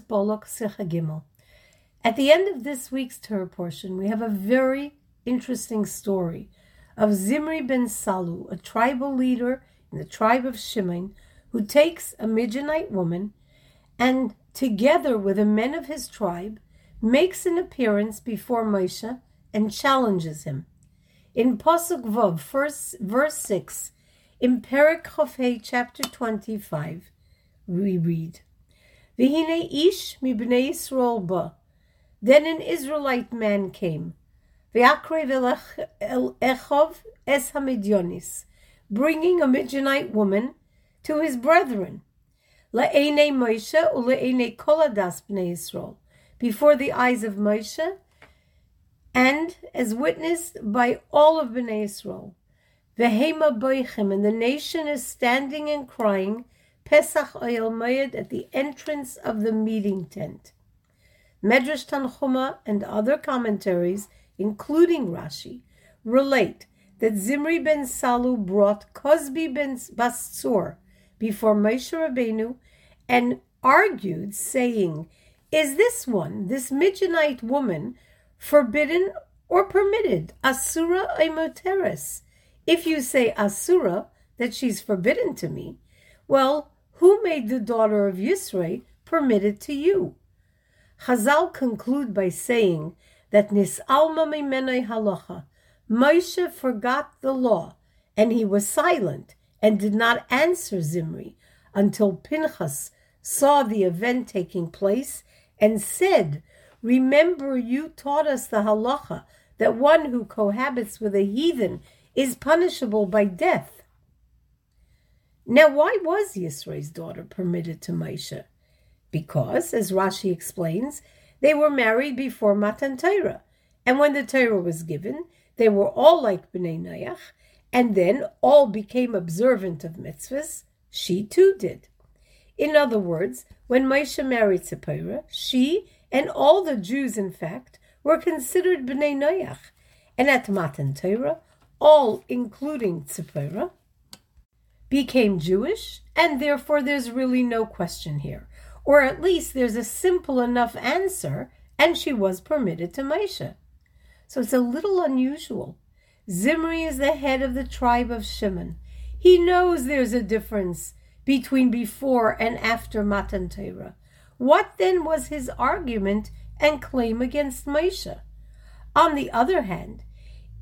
Bolok. At the end of this week's Torah portion, we have a very interesting story of Zimri ben Salu, a tribal leader in the tribe of Shimon, who takes a Midianite woman and, together with the men of his tribe, makes an appearance before Moshe and challenges him. In Pasuk Vav, verse, verse 6, in Perik Chofei, chapter 25, we read, V'hine ish mibnei Yisrael ba. Then an Israelite man came, V'akrev el echov es hamidyonis, bringing a Midianite woman to his brethren, La'ene Moshe u'le'ene koladas bnei Yisrael, before the eyes of Moshe, and as witnessed by all of Bnei Yisrael. Vehema boichem, and the nation is standing and crying, Pesach Oyel Moed at the entrance of the meeting tent. Medrash Tanchuma and other commentaries, including Rashi, relate that Zimri ben Salu brought Kozbi ben Bastsur before Moshe Rabbeinu and argued, saying, Is this one, this Midianite woman, forbidden or permitted? Asura Emoteres. If you say Asura, that she's forbidden to me, well, who made the daughter of Yisro permitted to you? Chazal conclude by saying that Nis'alma Mimenei Halacha, Moshe forgot the law, and he was silent and did not answer Zimri until Pinchas saw the event taking place and said, Remember, you taught us the halacha that one who cohabits with a heathen is punishable by death. Now, why was Yisro's daughter permitted to Moshe? Because, as Rashi explains, they were married before Matan Torah, and when the Torah was given, they were all like Bnei Noach, and then all became observant of mitzvahs. She too did. In other words, when Moshe married Zipporah, she and all the Jews, in fact, were considered Bnei Noach, and at Matan Torah, all, including Tzipora, became Jewish, and therefore there's really no question here. Or at least there's a simple enough answer, and she was permitted to Moshe. So it's a little unusual. Zimri is the head of the tribe of Shimon. He knows there's a difference between before and after Matan Torah. What then was his argument and claim against Moshe? On the other hand,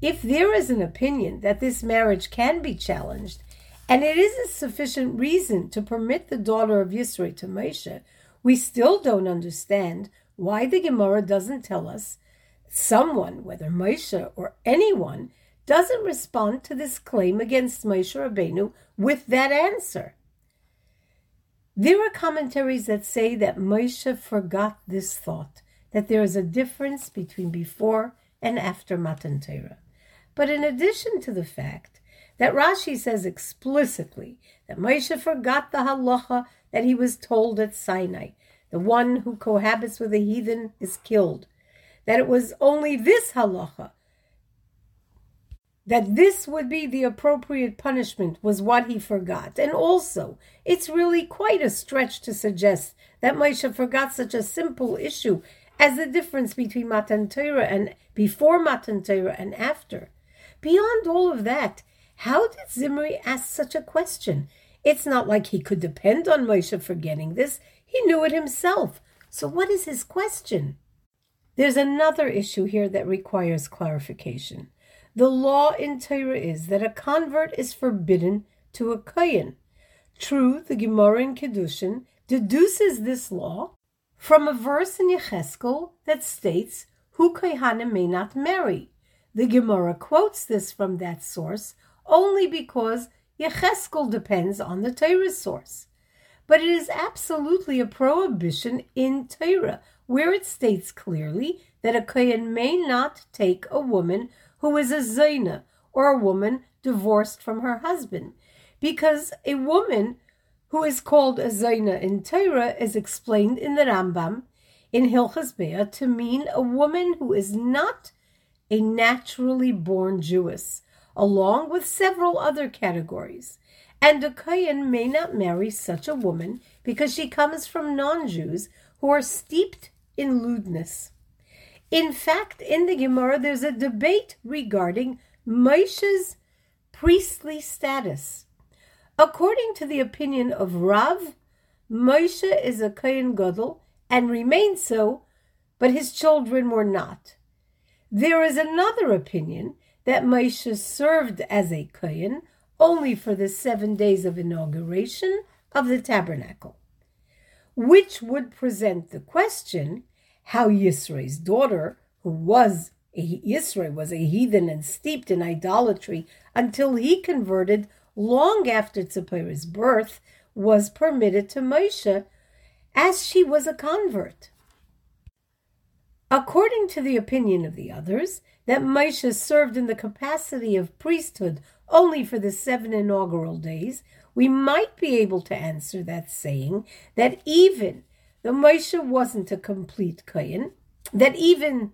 if there is an opinion that this marriage can be challenged, and it is a sufficient reason to permit the daughter of Yisro to Moshe, we still don't understand why the Gemara doesn't tell us someone, whether Moshe or anyone, doesn't respond to this claim against Moshe Rabbeinu with that answer. There are commentaries that say that Moshe forgot this thought, that there is a difference between before and after Matan Torah. But in addition to the fact that Rashi says explicitly that Moshe forgot the halacha that he was told at Sinai, the one who cohabits with a heathen is killed, that it was only this halacha, that this would be the appropriate punishment was what he forgot. And also, it's really quite a stretch to suggest that Moshe forgot such a simple issue as the difference between Matan Torah and before Matan Torah and after. Beyond all of that, how did Zimri ask such a question? It's not like he could depend on Moshe for getting this. He knew it himself. So what is his question? There's another issue here that requires clarification. The law in Torah is that a convert is forbidden to a kohen. True, the Gemara in Kedushin deduces this law from a verse in Yecheskel that states who kohanim may not marry. The Gemara quotes this from that source only because Yecheskel depends on the Torah source. But it is absolutely a prohibition in Torah, where it states clearly that a Kohen may not take a woman who is a Zaina or a woman divorced from her husband, because a woman who is called a Zaina in Torah is explained in the Rambam in Hilchas Beah to mean a woman who is not a naturally born Jewess, along with several other categories. and a Kohen may not marry such a woman because she comes from non Jews who are steeped in lewdness. In fact, in the Gemara, there's a debate regarding Moshe's priestly status. According to the opinion of Rav, Moshe is a Kohen Gadol and remains so, but his children were not. There is another opinion that Moshe served as a Kohen only for the seven days of inauguration of the tabernacle, which would present the question how Yisro's daughter, who was Yisro was a heathen and steeped in idolatry until he converted long after Tzipporah's birth, was permitted to Moshe as she was a convert. According to the opinion of the others, that Moshe served in the capacity of priesthood only for the seven inaugural days, we might be able to answer that saying that even though Moshe wasn't a complete Kohen, that even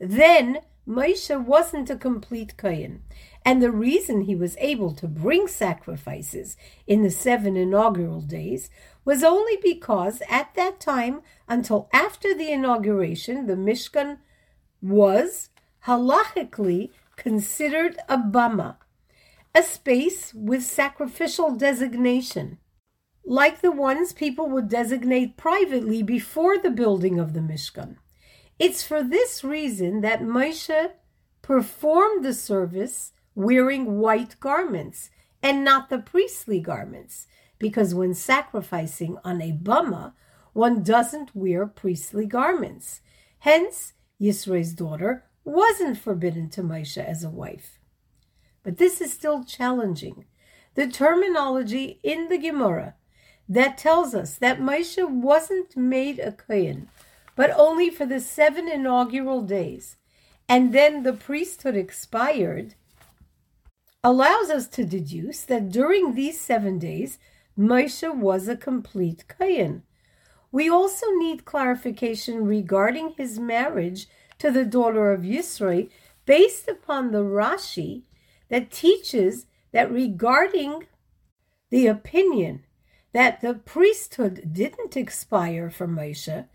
then, Moshe wasn't a complete Kohen, and the reason he was able to bring sacrifices in the seven inaugural days was only because at that time, until after the inauguration, the Mishkan was halachically considered a bama, a space with sacrificial designation, like the ones people would designate privately before the building of the Mishkan. It's for this reason that Moshe performed the service wearing white garments and not the priestly garments, because when sacrificing on a bama, one doesn't wear priestly garments. Hence, Yisrael's daughter wasn't forbidden to Moshe as a wife. But this is still challenging. The terminology in the Gemara that tells us that Moshe wasn't made a Kohen but only for the seven inaugural days, and then the priesthood expired, allows us to deduce that during these seven days, Moshe was a complete Kohen. We also need clarification regarding his marriage to the daughter of Yisro based upon the Rashi that teaches that regarding the opinion that the priesthood didn't expire for Moshe,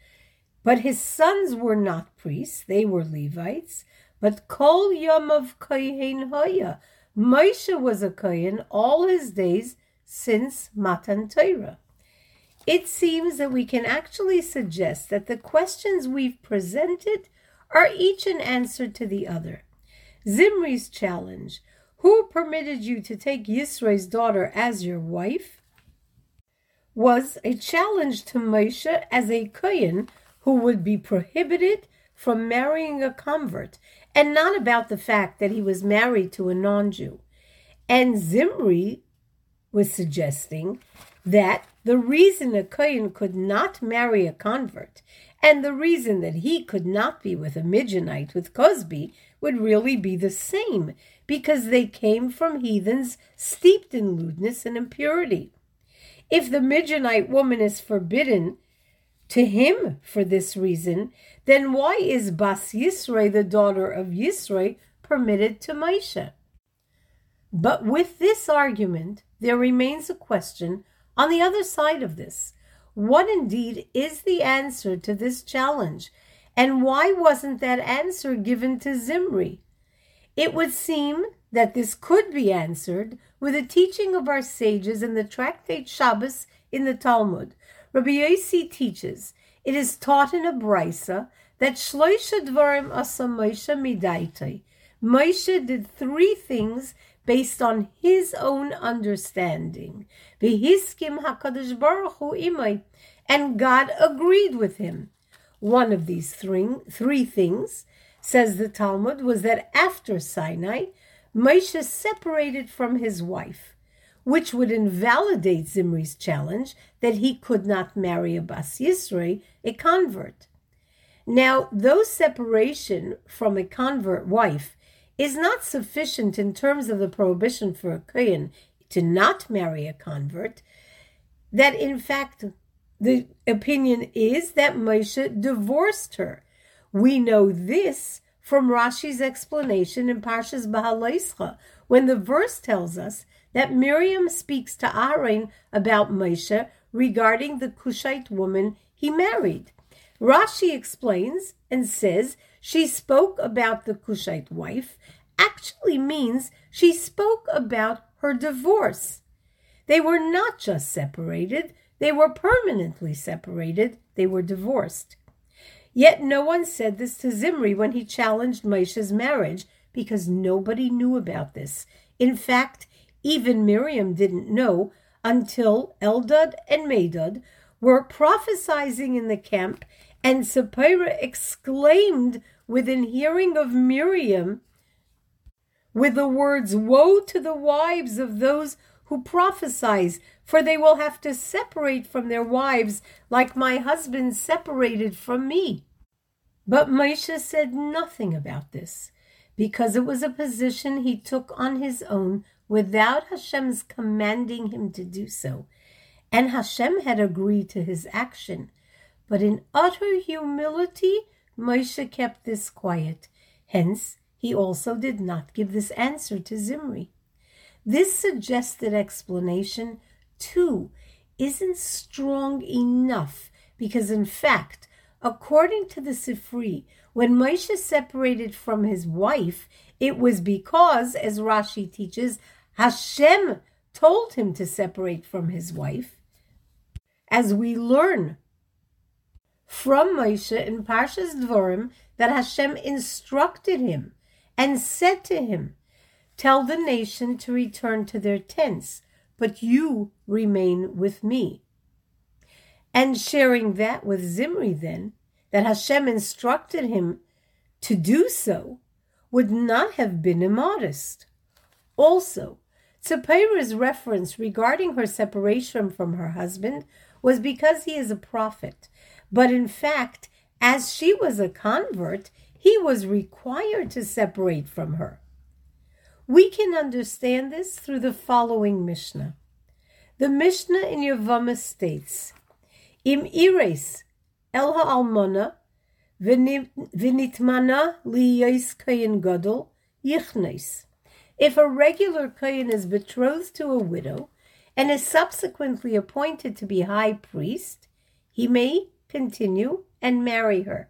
but his sons were not priests, they were Levites. But Kol Yom of Kohen Hoya. Moshe was a Kohen all his days since Matan Torah. It seems that we can actually suggest that the questions we've presented are each an answer to the other. Zimri's challenge Who permitted you to take Yisro's daughter as your wife? was a challenge to Moshe as a Kohen who would be prohibited from marrying a convert, and not about the fact that he was married to a non Jew. And Zimri was suggesting that the reason a Kohen could not marry a convert and the reason that he could not be with a Midianite with Kozbi would really be the same because they came from heathens steeped in lewdness and impurity. If the Midianite woman is forbidden to him for this reason, then why is Bas Yisro, the daughter of Yisro, permitted to Moshe? But with this argument, there remains a question on the other side of this. What indeed is the answer to this challenge? And why wasn't that answer given to Zimri? It would seem that this could be answered with the teaching of our sages in the tractate Shabbos in the Talmud, Rabbi Yossi teaches, it is taught in a brisa that Shloisha Dvarim Asa Moshe Midaitai. Moshe did three things based on his own understanding. V'hiskim Hakadosh Baruch Hu imay, and God agreed with him. One of these three, three things, says the Talmud, was that after Sinai, Moshe separated from his wife which would invalidate Zimri's challenge that he could not marry a Bas Yisro, a convert. Now, though separation from a convert wife is not sufficient in terms of the prohibition for a Kohen to not marry a convert, that in fact the opinion is that Moshe divorced her. We know this from Rashi's explanation in Parshas Beha'aloscha, when the verse tells us that Miriam speaks to Aaron about Moshe regarding the Cushite woman he married. Rashi explains and says she spoke about the Cushite wife actually means she spoke about her divorce. They were not just separated, they were permanently separated, they were divorced. Yet no one said this to Zimri when he challenged Moshe's marriage because nobody knew about this. In fact, even Miriam didn't know until Eldad and Medad were prophesying in the camp, and Tzipporah exclaimed within hearing of Miriam with the words, Woe to the wives of those who prophesies, for they will have to separate from their wives like my husband separated from me. But Moshe said nothing about this because it was a position he took on his own without Hashem's commanding him to do so. And Hashem had agreed to his action. But in utter humility, Moshe kept this quiet. Hence, he also did not give this answer to Zimri. This suggested explanation, too, isn't strong enough because, in fact, according to the Sifri, when Moshe separated from his wife, it was because, as Rashi teaches, Hashem told him to separate from his wife. As we learn from Moshe in Parshas Dvorim that Hashem instructed him and said to him, Tell the nation to return to their tents, but you remain with me. And sharing that with Zimri, then, that Hashem instructed him to do so, would not have been immodest. Also, Tzipporah's reference regarding her separation from her husband was because he is a prophet, but in fact, as she was a convert, he was required to separate from her. We can understand this through the following Mishnah. The Mishnah in Yevamah states, Im ires el ha'almona v'nitmana liyos kayin gadol yichnes. If a regular kayin is betrothed to a widow and is subsequently appointed to be high priest, he may continue and marry her.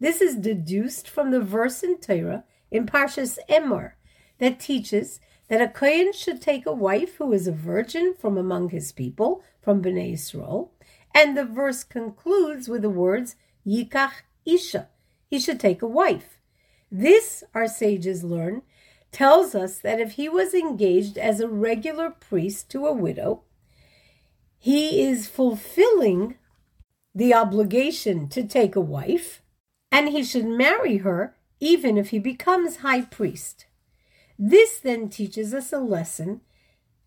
This is deduced from the verse in Torah in Parshas Emor that teaches that a kohen should take a wife who is a virgin from among his people, from Bnei Israel, and the verse concludes with the words Yikach Isha. He should take a wife. This, our sages learn, tells us that if he was engaged as a regular priest to a widow, he is fulfilling the obligation to take a wife, and he should marry her even if he becomes high priest. This then teaches us a lesson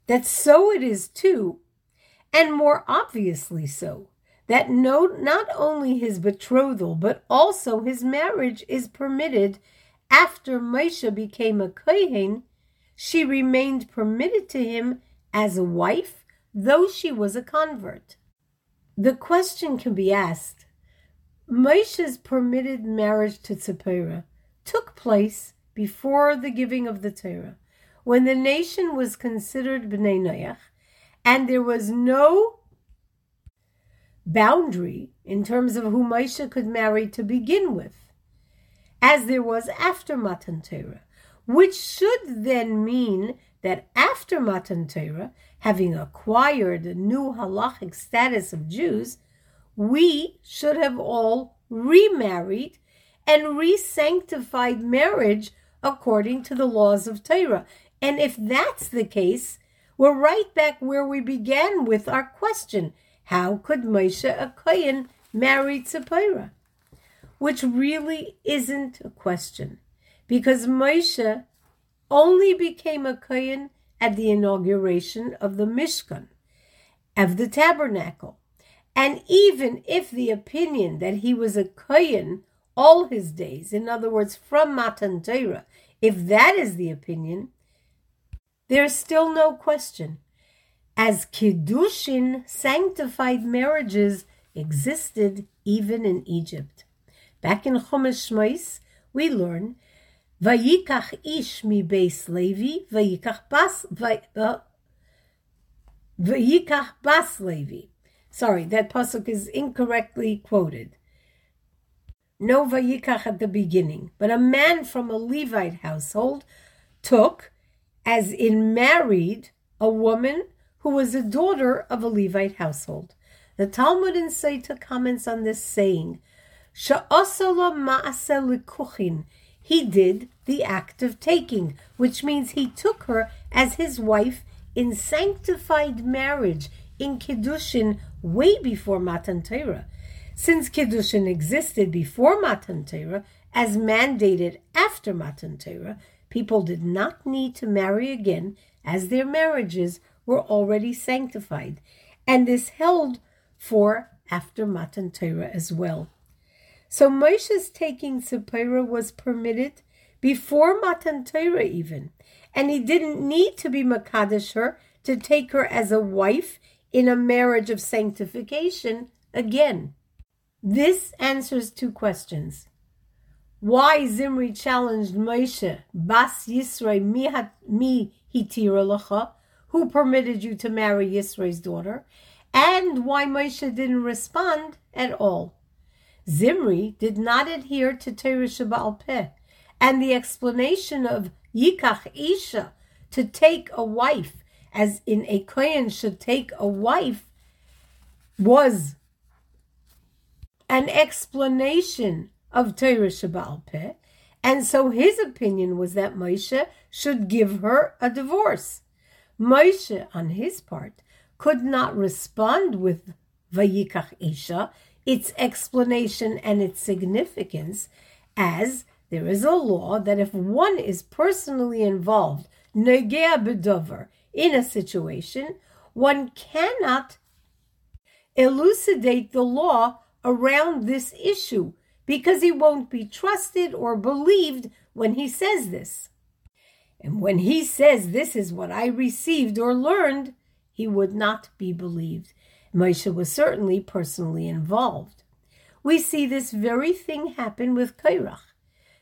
that so it is too, and more obviously so, that no, not only his betrothal, but also his marriage is permitted after Moshe became a Kohen, she remained permitted to him as a wife, though she was a convert. The question can be asked Moshe's permitted marriage to Tzipporah took place before the giving of the Torah, when the nation was considered Bnei Noach, and there was no boundary in terms of who Moshe could marry to begin with, as there was after Matan Torah, which should then mean that after Matan Torah, having acquired a new halachic status of Jews, we should have all remarried and re-sanctified marriage according to the laws of Torah. And if that's the case, we're right back where we began with our question. How could Moshe a marry Tzipporah? Which really isn't a question, because Moshe only became a Kohen at the inauguration of the Mishkan, of the tabernacle. And even if the opinion that he was a Kohen all his days, in other words, from Matan Torah, if that is the opinion, there's still no question. As Kiddushin, sanctified marriages existed even in Egypt. Back in Chumash Shmois, we learn, Vayikach ish mi beis Levi, vayikach bas, V'yikach bas Levi. Sorry, that pasuk is incorrectly quoted. No vayikach at the beginning, but a man from a Levite household took, as in married, a woman who was a daughter of a Levite household. The Talmud in Sotah comments on this saying, He did the act of taking, which means he took her as his wife in sanctified marriage, in Kiddushin, way before Matan Torah. Since Kiddushin existed before Matan Torah, as mandated after Matan Torah, people did not need to marry again as their marriages were already sanctified. And this held for after Matan Torah as well. So Moshe's taking Zipporah was permitted before Matan Torah even, and he didn't need to be Makadish her to take her as a wife in a marriage of sanctification again. This answers two questions. Why Zimri challenged Moshe, Bas Yisrael mi hitira lacha, who permitted you to marry Yisrael's daughter, and why Moshe didn't respond at all. Zimri did not adhere to Torah Shebaal Peh, and the explanation of Yikach Isha, to take a wife, as in a Kohen should take a wife, was an explanation of Torah Shebaal Peh, and so his opinion was that Moshe should give her a divorce. Moshe, on his part, could not respond with Vayikach Isha, its explanation and its significance, as there is a law that if one is personally involved, negea bedover, in a situation, one cannot elucidate the law around this issue because he won't be trusted or believed when he says this. And when he says, This is what I received or learned, he would not be believed. Moshe was certainly personally involved. We see this very thing happen with Kairach.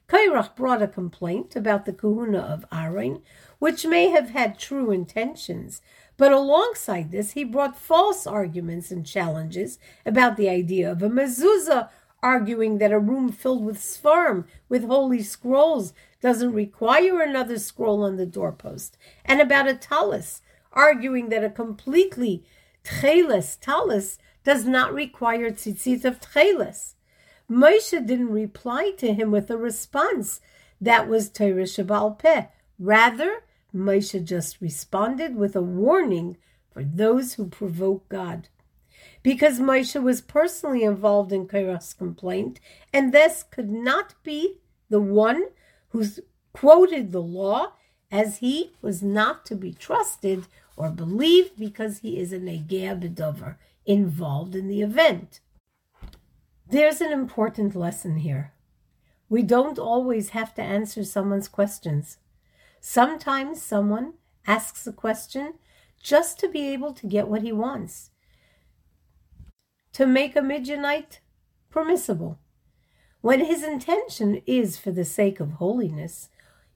Kairach brought a complaint about the kahuna of Aaron, which may have had true intentions, but alongside this, he brought false arguments and challenges about the idea of a mezuzah, arguing that a room filled with svarim, with holy scrolls, doesn't require another scroll on the doorpost, and about a talus, arguing that a completely tcheles talus does not require tzitzit of tcheles. Moshe didn't reply to him with a response that was Torah Shebaal Peh. Rather, Moshe just responded with a warning for those who provoke God. Because Moshe was personally involved in Kairach's complaint and thus could not be the one who quoted the law as he was not to be trusted or believed because he is a Negea Bedover involved in the event. There's an important lesson here. We don't always have to answer someone's questions. Sometimes someone asks a question just to be able to get what he wants. To make a Midianite permissible. When his intention is for the sake of holiness,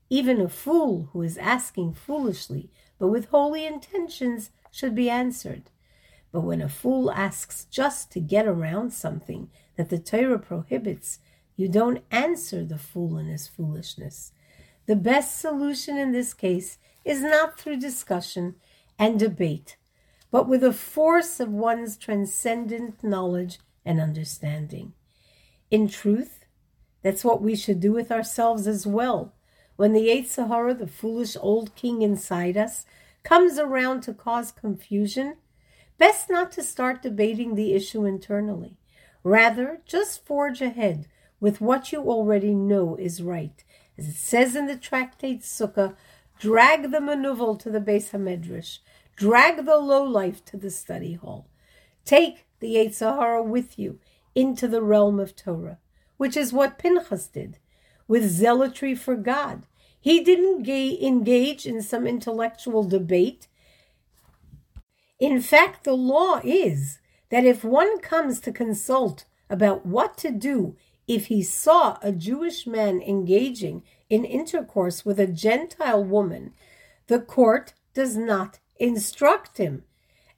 even a fool who is asking foolishly but with holy intentions should be answered. But when a fool asks just to get around something that the Torah prohibits, you don't answer the fool in his foolishness. The best solution in this case is not through discussion and debate, but with the force of one's transcendent knowledge and understanding. In truth, that's what we should do with ourselves as well. When the Yetzer Hara, the foolish old king inside us, comes around to cause confusion, best not to start debating the issue internally. Rather, just forge ahead with what you already know is right. As it says in the tractate Sukkah, drag the manuvel to the Beis Hamedrash, drag the lowlife to the study hall. Take the Yetzer Hara with you into the realm of Torah which is what Pinchas did, with zealotry for God. He didn't engage in some intellectual debate. In fact, the law is that if one comes to consult about what to do if he saw a Jewish man engaging in intercourse with a Gentile woman, the court does not instruct him.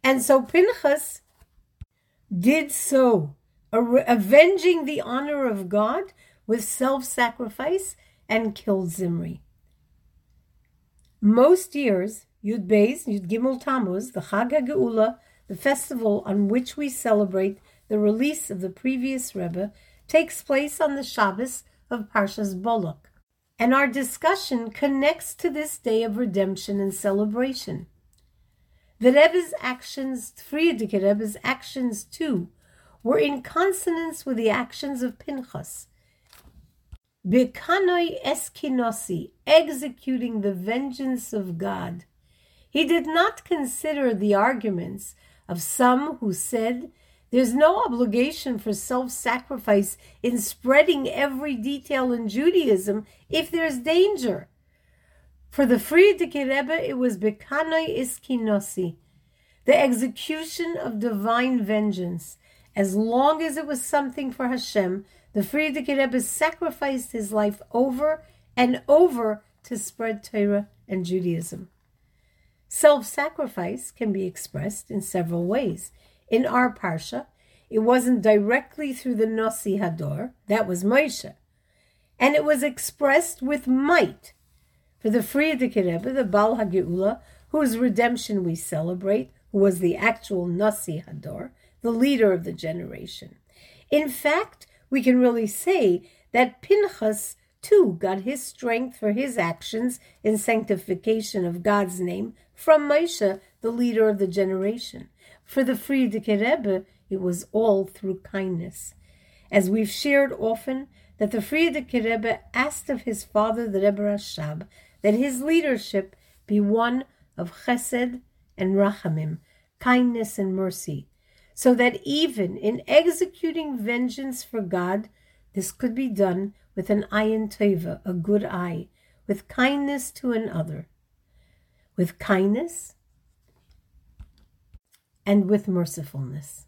And so Pinchas did so, avenging the honor of God with self sacrifice and killed Zimri. Most years, Yud Beis, Yud Gimel Tammuz, the Chag HaGeula, the festival on which we celebrate the release of the previous Rebbe, takes place on the Shabbos of Parshas Bolok. And our discussion connects to this day of redemption and celebration. The Rebbe's actions, Frierdiker Rebbe's actions too, were in consonance with the actions of Pinchas. Bekanoi eskinosi, executing the vengeance of God. He did not consider the arguments of some who said there's no obligation for self sacrifice in spreading every detail in Judaism if there's danger. For the Frierdiker Rebbe, it was Bekanoi Iskinosi, the execution of divine vengeance. As long as it was something for Hashem, the Frierdiker Rebbe sacrificed his life over and over to spread Torah and Judaism. Self sacrifice can be expressed in several ways. In our Parsha, it wasn't directly through the Nasi Hador, that was Moshe, and it was expressed with might. For the Frierdiker Rebbe, the Baal HaGeula, whose redemption we celebrate, who was the actual Nasi Hador, the leader of the generation. In fact, we can really say that Pinchas too got his strength for his actions in sanctification of God's name from Moshe, the leader of the generation. For the Frierdiker Rebbe, it was all through kindness. As we've shared often, that the Frierdiker Rebbe asked of his father, the Rebbe Rashab, that his leadership be one of chesed and rachamim, kindness and mercy, so that even in executing vengeance for God, this could be done with an ayin teva, a good eye, with kindness to another, with kindness and with mercifulness.